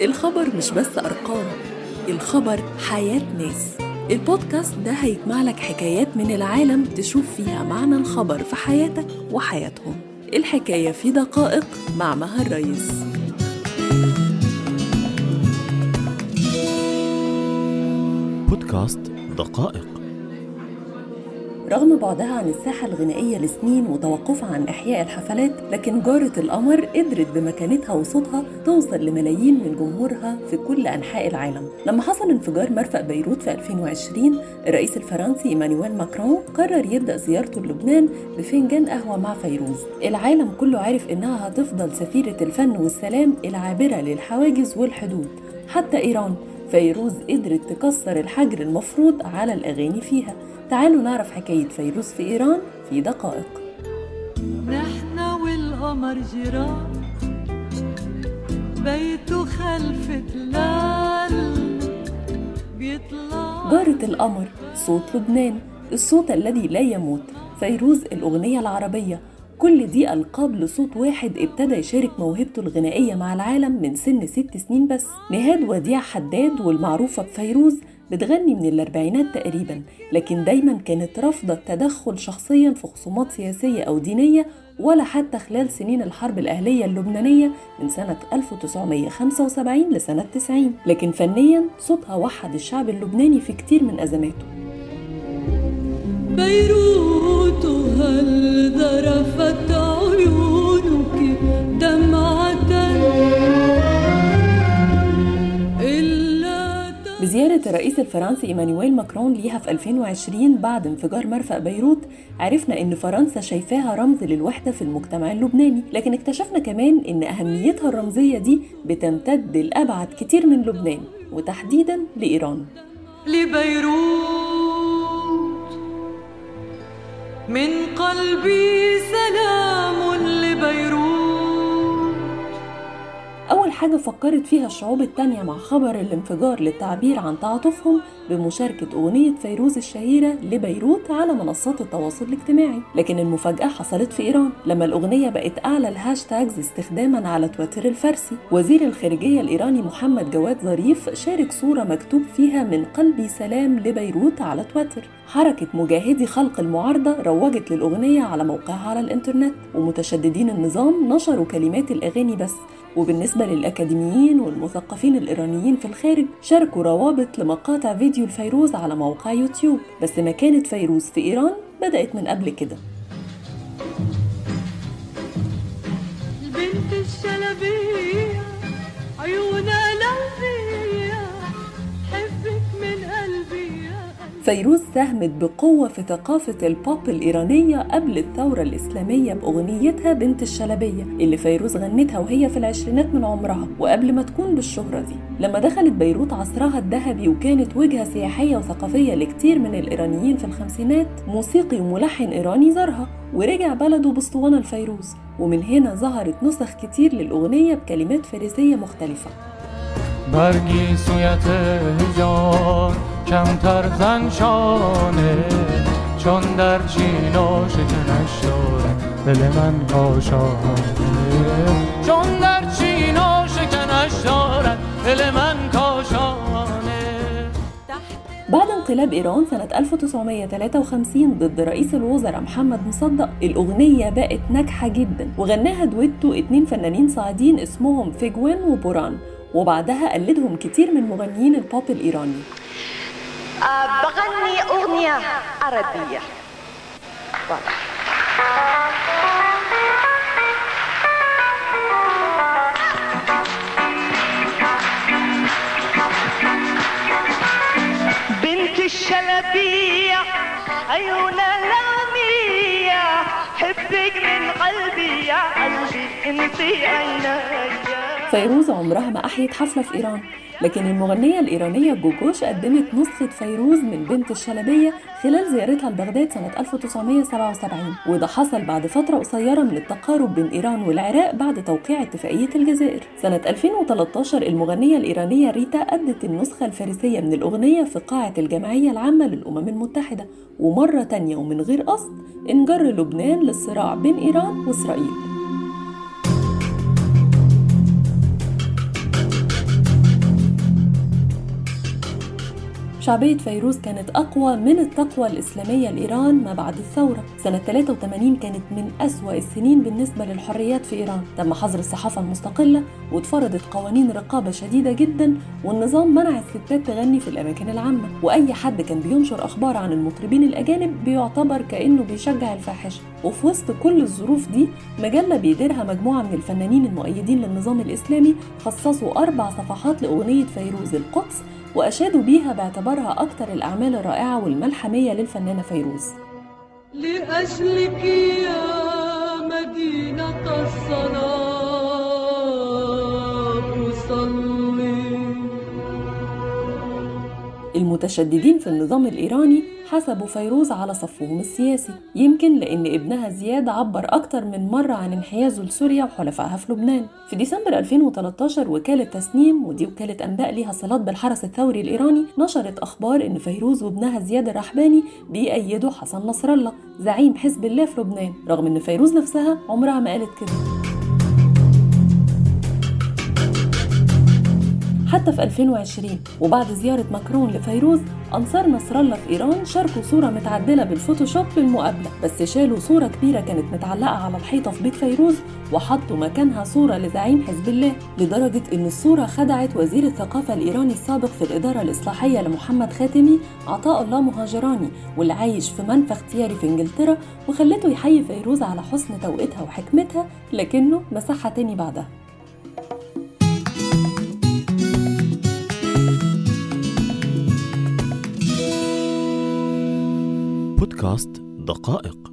الخبر مش بس أرقام الخبر حياة ناس. البودكاست ده هيجمع لك حكايات من العالم تشوف فيها معنى الخبر في حياتك وحياتهم. الحكاية في دقائق مع مها الرئيس بودكاست دقائق. رغم بعدها عن الساحة الغنائية لسنين وتوقفها عن إحياء الحفلات لكن جارة القمر قدرت بمكانتها وصوتها توصل لملايين من جمهورها في كل أنحاء العالم. لما حصل انفجار مرفأ بيروت في 2020 الرئيس الفرنسي إيمانويل ماكرون قرر يبدأ زيارته لبنان بفنجان قهوة مع فيروز. العالم كله عارف إنها هتفضل سفيرة الفن والسلام العابرة للحواجز والحدود. حتى إيران فيروز قدرت تكسر الحجر المفروض على الأغاني فيها. تعالوا نعرف حكاية فيروز في إيران في دقائق. نحنا والقمر جيران بيته خلف تلال بيطلع. جارة القمر صوت لبنان الصوت الذي لا يموت. فيروز الأغنية العربية كل دي ألقاب لصوت واحد ابتدى يشارك موهبته الغنائية مع العالم من سن ست سنين بس. نهاد وديع حداد والمعروفة بفيروز بتغني من الأربعينات تقريبا لكن دايما كانت رافضة التدخل شخصيا في خصومات سياسية أو دينية ولا حتى خلال سنين الحرب الأهلية اللبنانية من سنة 1975 لسنة 90 لكن فنيا صوتها وحد الشعب اللبناني في كتير من أزماته. بيروت. هل ذرفت عيونك دمعة؟ إلا بزيارة الرئيس الفرنسي إيمانويل ماكرون ليها في 2020 بعد انفجار مرفأ بيروت عرفنا إن فرنسا شايفاها رمز للوحدة في المجتمع اللبناني لكن اكتشفنا كمان إن أهميتها الرمزية دي بتمتد لأبعد كتير من لبنان وتحديدا لإيران. لبيروت. من قلبي سلام. حاجة فكرت فيها الشعوب التانية مع خبر الانفجار للتعبير عن تعاطفهم بمشاركة أغنية فيروز الشهيرة لبيروت على منصات التواصل الاجتماعي. لكن المفاجأة حصلت في إيران لما الأغنية بقت أعلى ال hashtags استخداما على تويتر الفارسي. وزير الخارجية الإيراني محمد جواد ظريف شارك صورة مكتوب فيها من قلبي سلام لبيروت على تويتر. حركة مجاهدي خلق المعارضة روجت للأغنية على موقعها على الإنترنت ومتشددين النظام نشروا كلمات الأغاني بس. وبالنسبة للأكاديميين والمثقفين الإيرانيين في الخارج شاركوا روابط لمقاطع فيديو الفيروز على موقع يوتيوب. بس مكانة فيروز في إيران بدأت من قبل كده. البنت الشلبية فيروز ساهمت بقوة في ثقافة البوب الإيرانية قبل الثورة الإسلامية بأغنيتها بنت الشلبية اللي فيروز غنتها وهي في العشرينات من عمرها وقبل ما تكون بالشهرة دي. لما دخلت بيروت عصرها الذهبي وكانت وجهة سياحية وثقافية لكتير من الإيرانيين في الخمسينات موسيقي وملحن إيراني زارها ورجع بلده بأسطوانة لفيروز ومن هنا ظهرت نسخ كتير للأغنية بكلمات فارسية مختلفة. بر گیسویت ای جان کمتر زن شانه چون در چین و شکنش دارد دل من کاشانه چون در چین و شکنش دارد دل من بعد انقلاب إيران سنة 1953 ضد رئيس الوزراء محمد مصدق الأغنية بقت ناجحة جدا وغناها دويتو اتنين فنانين صاعدين اسمهم فيجين وبوران وبعدها قلدهم كتير من مغنيين البوب الإيراني. بغني أغنية عربية. بنت الشلبية عيونها لامية حبك من قلبي يا قلبي انتي عينيا فيروز عمرها ما أحيت حفلة في إيران لكن المغنية الإيرانية جوجوش قدمت نسخة فيروز من بنت الشلبية خلال زيارتها لبغداد سنة 1977 وده حصل بعد فترة قصيرة من التقارب بين إيران والعراق بعد توقيع اتفاقية الجزائر. سنة 2013 المغنية الإيرانية ريتا أدت النسخة الفارسية من الأغنية في قاعة الجمعية العامة للأمم المتحدة ومرة تانية ومن غير قصد انجر لبنان للصراع بين إيران وإسرائيل. شعبية فيروز كانت أقوى من التقوى الإسلامية لإيران ما بعد الثورة. سنة 83 كانت من أسوأ السنين بالنسبة للحريات في إيران. تم حظر الصحافة المستقلة واتفرضت قوانين رقابة شديدة جدا والنظام منع الستات تغني في الأماكن العامة. وأي حد كان بينشر أخبار عن المطربين الأجانب بيعتبر كأنه بيشجع الفاحشة. وفي وسط كل الظروف دي مجلة بيديرها مجموعة من الفنانين المؤيدين للنظام الإسلامي خصصوا أربع صفحات لأغنية فيروز القدس وأشادوا بيها باعتبارها أكثر الأعمال الرائعة والملحمية للفنانة فيروز. لأجلك يا مدينة الصلاة أصلي المتشددين في النظام الإيراني حسبوا فيروز على صفهم السياسي. يمكن لأن ابنها زياد عبر أكتر من مرة عن انحيازه لسوريا وحلفائها في لبنان. في ديسمبر 2013 وكالة تسنيم ودي وكالة أنباء ليها صلات بالحرس الثوري الإيراني نشرت أخبار إن فيروز وابنها زياد الرحباني بيأيدوا حسن نصر الله زعيم حزب الله في لبنان رغم إن فيروز نفسها عمرها ما قالت كده. حتى في 2020 وبعد زيارة ماكرون لفيروز أنصار نصر الله في إيران شاركوا صورة متعدلة بالفوتوشوب للمقابلة بس شالوا صورة كبيرة كانت متعلقة على الحيطة في بيت فيروز وحطوا مكانها صورة لزعيم حزب الله لدرجة إن الصورة خدعت وزير الثقافة الإيراني السابق في الإدارة الإصلاحية لمحمد خاتمي عطاء الله مهاجراني واللي عايش في منفى اختياري في إنجلترا وخلته يحيي فيروز على حسن توقيتها وحكمتها لكنه مسحها تاني بعدها. بودكاست دقائق.